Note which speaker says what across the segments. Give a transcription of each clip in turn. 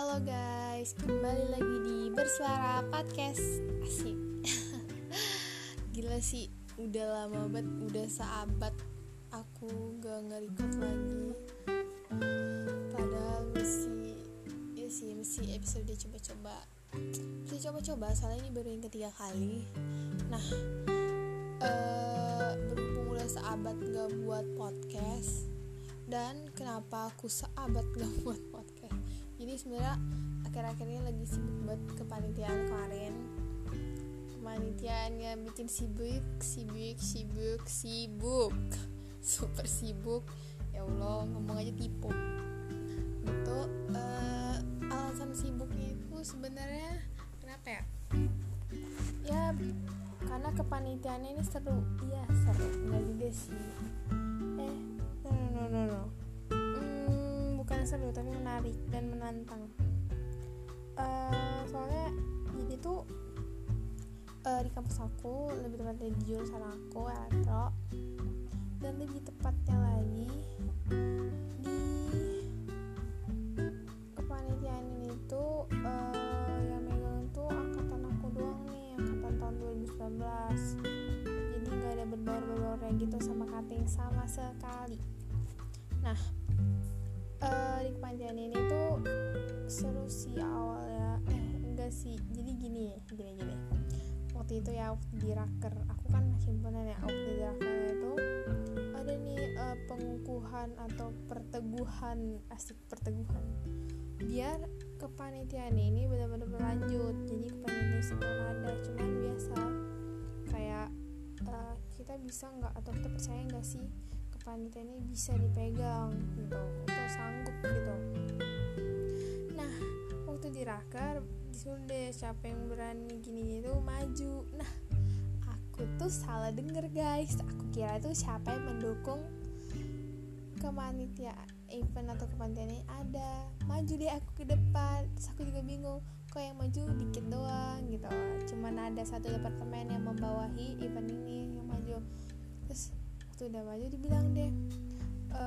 Speaker 1: Halo guys, kembali lagi di Bersuara Podcast. Asik. Gila sih, udah lama banget, udah seabad aku gak nge-record lagi. Padahal mesti, ya sih mesti episode coba-coba. Mesti coba-coba, soalnya ini baru yang ketiga kali. Nah, uh, berhubung udah seabad gak buat podcast dan kenapa aku seabad gak buat podcast jadi sebenarnya akhir-akhir ini lagi sibuk buat kepanitiaan kemarin. Kepanitiaan yang bikin sibuk sibuk sibuk sibuk. Super sibuk. Ya Allah ngomong aja tipu. Itu uh, alasan sibuknya itu sebenarnya kenapa ya? Ya karena kepanitiaannya ini seru. Iya seru. Nggak juga sih. Eh no no no no bukan seru tapi menarik dan menantang. Uh, soalnya jadi tuh uh, di kampus aku lebih tepatnya di jurusan aku elektro dan lebih tepatnya lagi di kepanitiaan ini tuh uh, yang megang tuh angkatan aku doang nih angkatan tahun 2019 jadi nggak ada berbaur-berbaurnya gitu sama kating sama sekali. Nah uh, di kepanitiaan ini tuh seru sih awalnya. Eh enggak sih. Jadi gini gini gini. Waktu itu ya waktu di raker aku kan himpunan ya waktu di raker itu ada nih uh, pengukuhan atau perteguhan. Asik perteguhan. Biar kepanitiaan ini benar-benar berlanjut. Jadi kepanitiaan sekolah ada. Cuman biasa kayak uh, kita bisa nggak atau kita percaya nggak sih kepanitiaan ini bisa dipegang gitu. Atau sanggup gitu. Nah waktu di raker disuruh deh siapa yang berani gini itu maju. Nah aku tuh salah denger guys. Aku kira tuh siapa yang mendukung kepanitiaan event atau kepanitiaan ini ada. Maju deh aku ke depan. Terus aku juga bingung kok yang maju dikit doang gitu. Cuman ada satu departemen yang membawahi event ini yang maju. Terus udah maju dibilang deh e,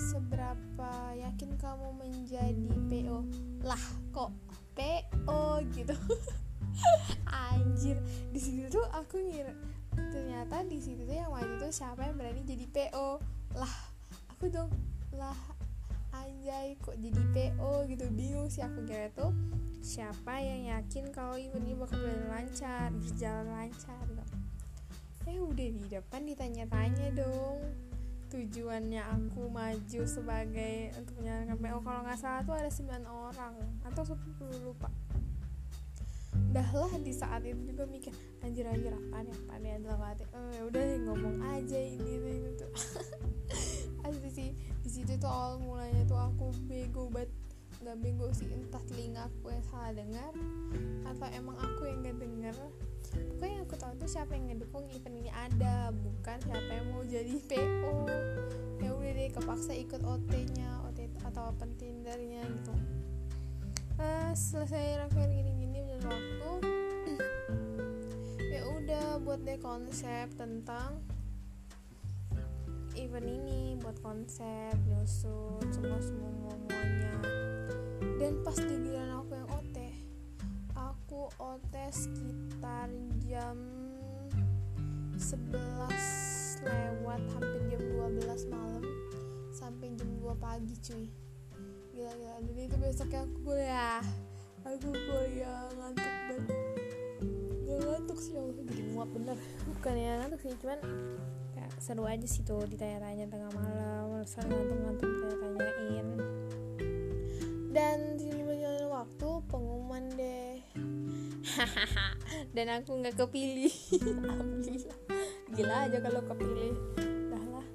Speaker 1: seberapa yakin kamu menjadi PO lah kok PO gitu? Anjir di situ tuh aku ngira ternyata di situ tuh yang maju tuh siapa yang berani jadi PO lah aku dong lah anjay kok jadi PO gitu? Bingung sih aku kira tuh siapa yang yakin kalau event ini bakal berjalan lancar berjalan lancar eh udah di depan ditanya-tanya dong. Tujuannya aku maju sebagai untuk menjalankan PO kalau nggak salah tuh ada 9 orang atau 10 lupa. Dah lah di saat itu juga mikir anjir anjir apa nih apa nih dalam eh udah ngomong aja ini ini tuh. Asli sih di situ tuh awal mulanya tuh aku bego banget nggak bego sih entah telinga aku yang salah dengar atau emang aku yang nggak dengar pokoknya yang aku tahu tuh siapa yang ngedukung event ini ada bukan siapa yang mau jadi PO ya udah deh kepaksa ikut OT nya OT atau open tendernya gitu. Nah, selesai rakyat gini-gini dan waktu ya udah buat deh konsep tentang event ini buat konsep nyusun semua semua semuanya dan pas di giliran aku yang OT aku OT sekitar jam 11 lewat hampir jam 12 malam sampai jam 2 pagi cuy. Gila-gila. Dan itu besoknya aku kuliah. Aku kuliah ngantuk banget. Gak ngantuk sih aku. Jadi muap bener. Bukan ya ngantuk sih. Cuman kayak seru aja sih tuh ditanya-tanya tengah malam sering ngantuk-ngantuk ditanya-tanyain. Dan pengumuman deh. Dan aku nggak kepilih. Gila aja kalau kepilih. Dah lah.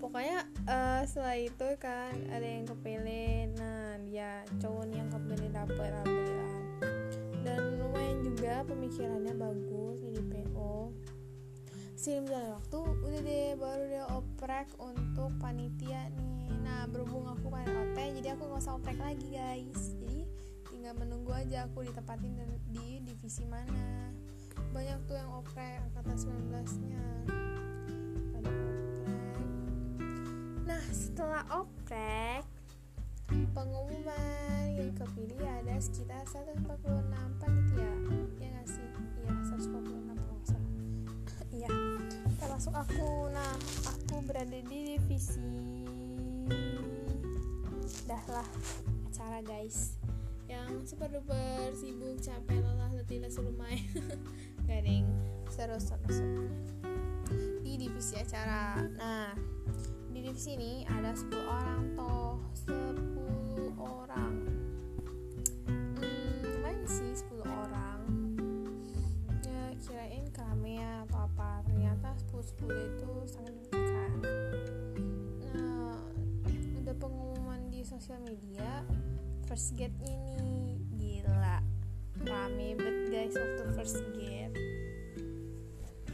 Speaker 1: Pokoknya uh, setelah itu kan ada yang kepilih. Nah dia cowok nih yang kepilih dapet alhamdulillah. Dan lumayan juga pemikirannya bagus jadi PO sini berjalan waktu udah deh baru dia oprek untuk panitia nih. Nah berhubung aku kan OT jadi aku nggak usah oprek lagi guys tinggal menunggu aja aku ditempatin di divisi mana. Banyak tuh yang oprek angkatan 19 nya nah setelah oprek pengumuman yang kepilih ada sekitar 146 panitia. Ya nggak sih? Iya 146 kalau iya termasuk aku. Nah aku berada di divisi dah lah acara guys yang super duper sibuk capek lelah letih lesu main garing seru seru seru di divisi acara. Nah di divisi ini ada 10 orang toh. 10 orang. Hmm, lumayan sih 10 orang. Ya kirain kami ya atau apa. Ternyata 10 10 itu sangat dibutuhkan nah udah pengumuman di sosial media. First gate ini first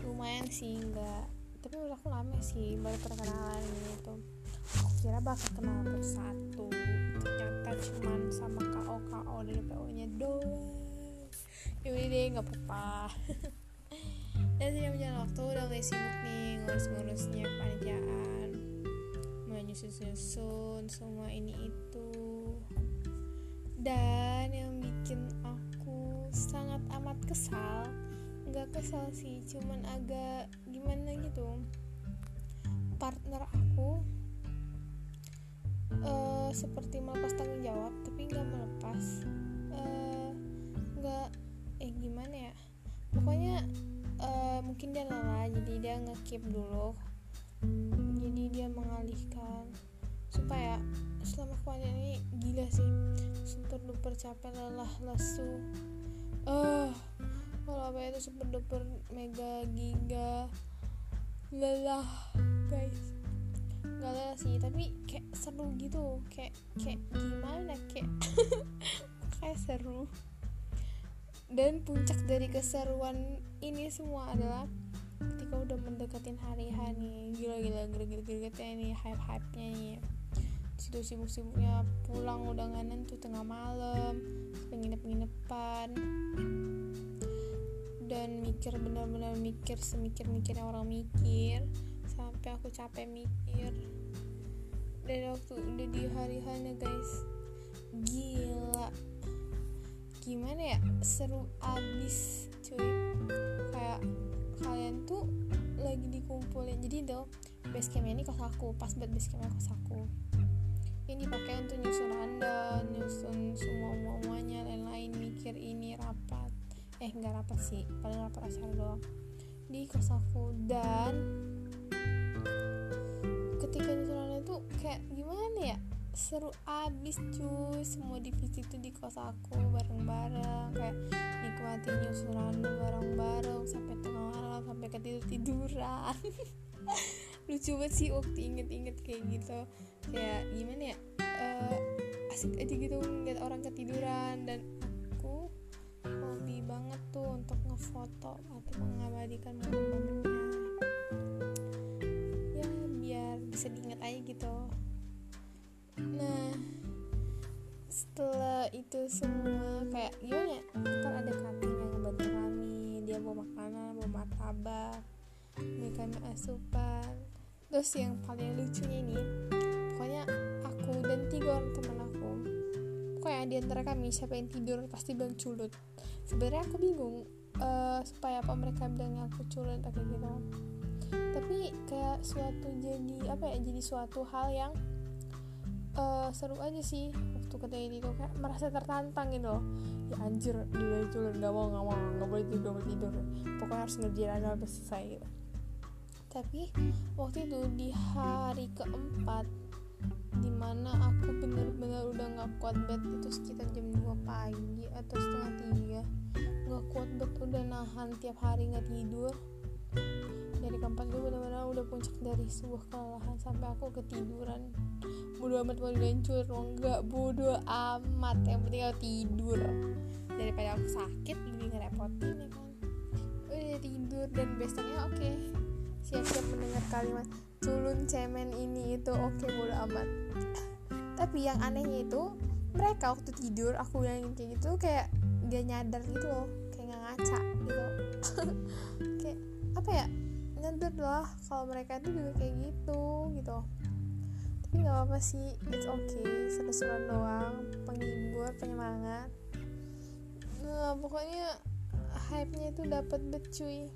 Speaker 1: lumayan sih enggak tapi menurut aku rame sih baru perkenalan gitu aku kira bakal kenal satu ternyata cuman sama KO KO dari PO nya doang. Ya udah deh nggak apa-apa. Dan sudah berjalan waktu udah mulai sibuk nih ngurus-ngurusnya kepanitiaan. Menyusun-susun semua ini itu. Dan yang bikin amat kesal. Nggak kesal sih cuman agak gimana gitu. Partner aku uh, seperti melepas tanggung jawab tapi nggak melepas. Uh, nggak eh gimana ya? Pokoknya uh, mungkin dia lelah jadi dia ngekip dulu. Jadi dia mengalihkan. Supaya selama kemarin ini gila sih. Super duper capek lelah lesu eh uh, kalau apa itu super duper mega giga lelah guys. Gak lelah sih tapi kayak seru gitu. Kayak kayak gimana kayak kayak seru. Dan puncak dari keseruan ini semua adalah ketika udah mendekatin hari H nih gila-gila greget-gregetnya nih hype-hype-nya nih situ sibuk-sibuknya pulang udah nggak nentu tengah malam penginep-penginapan dan mikir benar-benar mikir semikir-mikirnya orang mikir sampai aku capek mikir. Dan waktu udah di hari hanya guys gila. Gimana ya seru abis cuy. Kayak kalian tuh lagi dikumpulin. Jadi tuh base campnya ini kos aku pas buat base campnya kos aku ini dipakai untuk nyusun rundown nyusun semua muanya lain-lain mikir ini rapat. Eh nggak rapat sih paling rapat acara doang. Di kos aku. Dan ketika nyusun rundown itu kayak gimana ya? Seru abis cuy semua divisi itu di kos aku bareng-bareng. Kayak nikmati nyusun rundown bareng-bareng sampai tengah malam sampai ketidur tiduran lucu banget sih waktu inget-inget kayak gitu kayak gimana ya uh, asik aja gitu ngeliat orang ketiduran dan aku hobi banget tuh untuk ngefoto atau mengabadikan momen-momennya. Ya biar bisa diingat aja gitu. Nah setelah itu semua kayak gimana ya ntar ada kantin yang ngebantu kami dia bawa makanan bawa martabak mereka asupan. Terus yang paling lucunya ini pokoknya aku dan tiga orang teman aku pokoknya di antara kami siapa yang tidur pasti bilang culut. Sebenarnya aku bingung uh, supaya apa mereka bilang aku culut atau kayak gitu. Tapi kayak suatu jadi apa ya jadi suatu hal yang uh, seru aja sih waktu ketika itu. Kayak merasa tertantang gitu loh. Ya anjir dia culut gak mau gak mau gak boleh tidur boleh tidur. Pokoknya harus ngerjain aja sampai selesai gitu. Tapi waktu itu di hari keempat di mana aku bener-bener udah nggak kuat bed itu sekitar jam 2 pagi atau setengah tiga. Nggak kuat bed udah nahan tiap hari nggak tidur. Dari keempat gue bener-bener udah puncak dari sebuah kelelahan sampai aku ketiduran. Bodo amat mau dilancur nggak bodo amat. Yang penting aku tidur. Daripada aku sakit lebih ngerepotin ya kan? Udah tidur dan besoknya oke. Okay siap-siap mendengar kalimat culun cemen ini itu oke okay, bodo amat. Tapi yang anehnya itu mereka waktu tidur aku bilangin kayak gitu kayak gak nyadar gitu loh kayak gak ngaca gitu. Kayak apa ya nyadar lah kalau mereka tuh juga kayak gitu gitu. Tapi nggak apa-apa sih it's okay seru-seruan doang penghibur penyemangat. Nah, pokoknya hype nya itu dapat becuy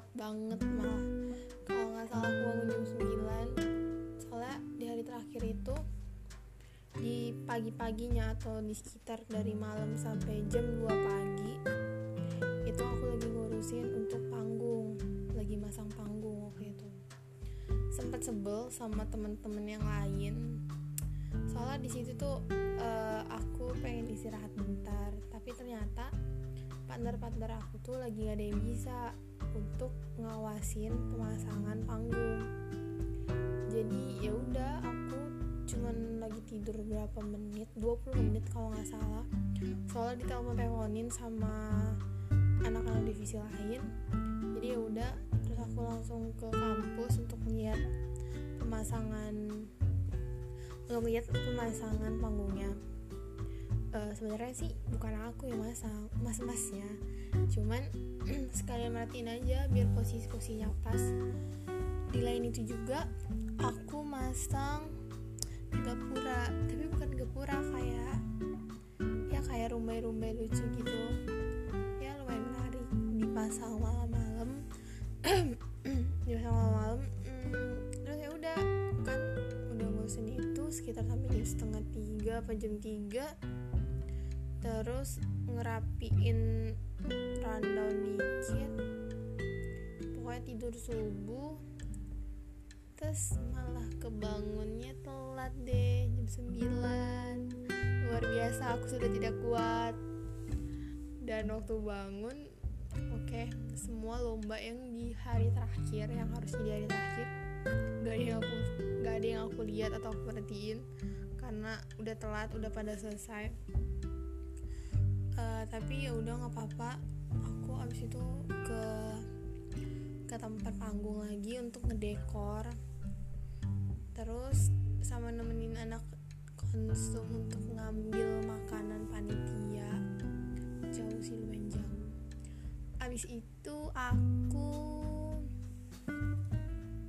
Speaker 1: telat banget malah. Kalau nggak salah aku bangun jam 9 soalnya di hari terakhir itu di pagi-paginya atau di sekitar dari malam sampai jam 2 pagi itu aku lagi ngurusin untuk panggung. Lagi masang panggung waktu itu. Sempat sebel sama temen-temen yang lain. Soalnya di situ tuh uh, aku pengen istirahat bentar. Tapi ternyata partner-partner aku tuh lagi gak ada yang bisa untuk ngawasin pemasangan panggung. Jadi ya udah aku cuman lagi tidur berapa menit 20 menit kalau nggak salah. Soalnya ditelepon teleponin sama anak-anak divisi lain. Jadi ya udah terus aku langsung ke kampus untuk lihat pemasangan untuk lihat pemasangan panggungnya. Uh, sebenarnya sih bukan aku yang masang mas-masnya cuman sekalian merhatiin aja biar posisi-posisinya pas. Di lain itu juga aku masang gapura. Tapi bukan gapura kayak ya kayak rumbai-rumbai lucu gitu. Ya lumayan menarik. Dipasang malam-malam. Dipasang malam-malam hmm, terus ya udah kan udah ngurusin itu sekitar sampai jam setengah tiga apa jam tiga. Terus ngerapiin rundown dikit pokoknya tidur subuh. Terus malah kebangunnya telat deh jam 9 luar biasa aku sudah tidak kuat. Dan waktu bangun oke okay, semua lomba yang di hari terakhir yang harusnya di hari terakhir gak ada yang aku gak ada yang aku lihat atau aku perhatiin. Karena udah telat udah pada selesai uh, tapi ya udah nggak apa-apa. Aku abis itu ke ke tempat panggung lagi untuk ngedekor. Terus sama nemenin anak konsum untuk ngambil makanan panitia. Jauh sih lumayan jauh. Abis itu aku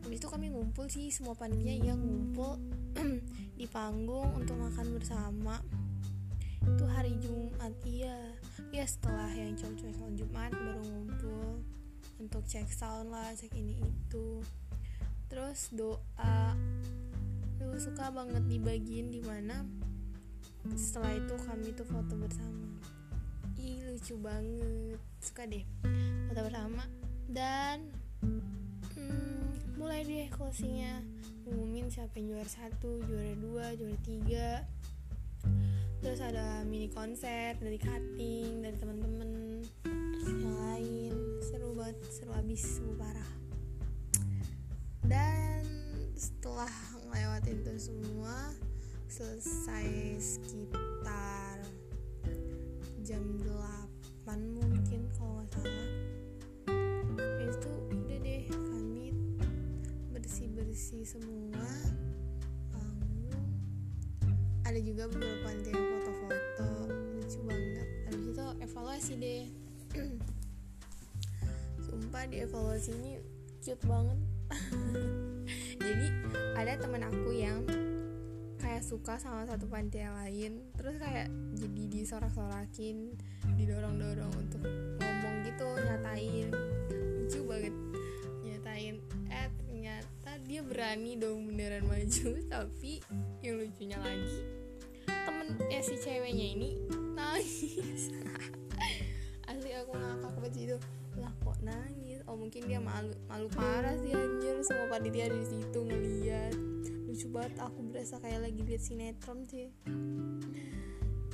Speaker 1: abis itu kami ngumpul sih semua panitia yang ngumpul di panggung untuk makan bersama itu hari Jumat iya. Ya setelah yang cowok-cowok Jumat baru ngumpul untuk cek sound lah cek ini itu. Terus doa lu suka banget dibagiin di mana setelah itu kami tuh foto bersama. Ih lucu banget. Suka deh foto bersama. Dan hmm, mulai deh closingnya. Ngumumin siapa yang juara satu juara dua juara tiga terus ada mini konser dari cutting dari teman-teman yang lain. Seru banget seru abis seru parah. Dan setelah ngelewatin itu semua selesai sekitar jam 8 mungkin kalau nggak salah. Itu udah deh kami bersih-bersih semua ada juga beberapa panti yang foto-foto. Lucu banget. Habis itu evaluasi deh. Sumpah di evaluasi ini cute banget. Jadi ada temen aku yang kayak suka sama satu panti yang lain. Terus kayak jadi disorak-sorakin didorong-dorong untuk ngomong gitu nyatain. Lucu banget. Nyatain. Eh ternyata dia berani dong beneran maju. Tapi yang lucunya lagi temennya si ceweknya ini nangis. Asli aku ngakak banget itu. Lah kok nangis? Oh mungkin dia malu malu parah sih anjir. Semua panitia di situ ngeliat. Lucu banget aku berasa kayak lagi lihat sinetron sih.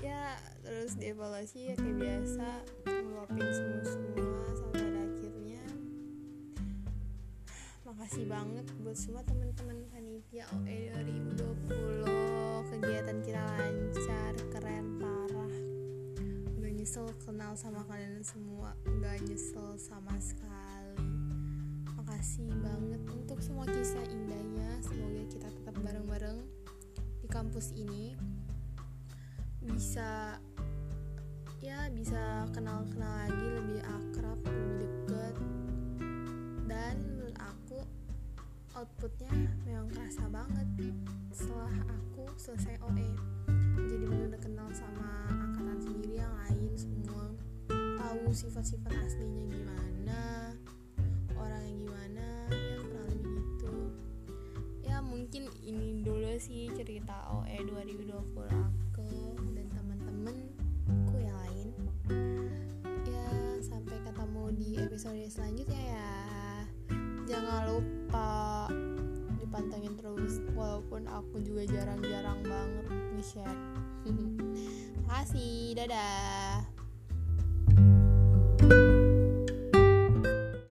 Speaker 1: Ya terus dievaluasi ya kayak biasa. Ngeluapin semua semua sampai makasih banget buat semua teman-teman panitia OE 2020 kegiatan kita lancar keren parah. Gak nyesel kenal sama kalian semua. Gak nyesel sama sekali. Makasih banget untuk semua kisah indahnya. Semoga kita tetap bareng-bareng di kampus ini. Bisa ya bisa kenal-kenal lagi lebih akrab lebih berikutnya memang kerasa banget setelah aku selesai OE jadi benar-benar kenal sama angkatan sendiri yang lain semua. Tahu sifat-sifat aku juga jarang-jarang banget nge-share. Makasih, dadah.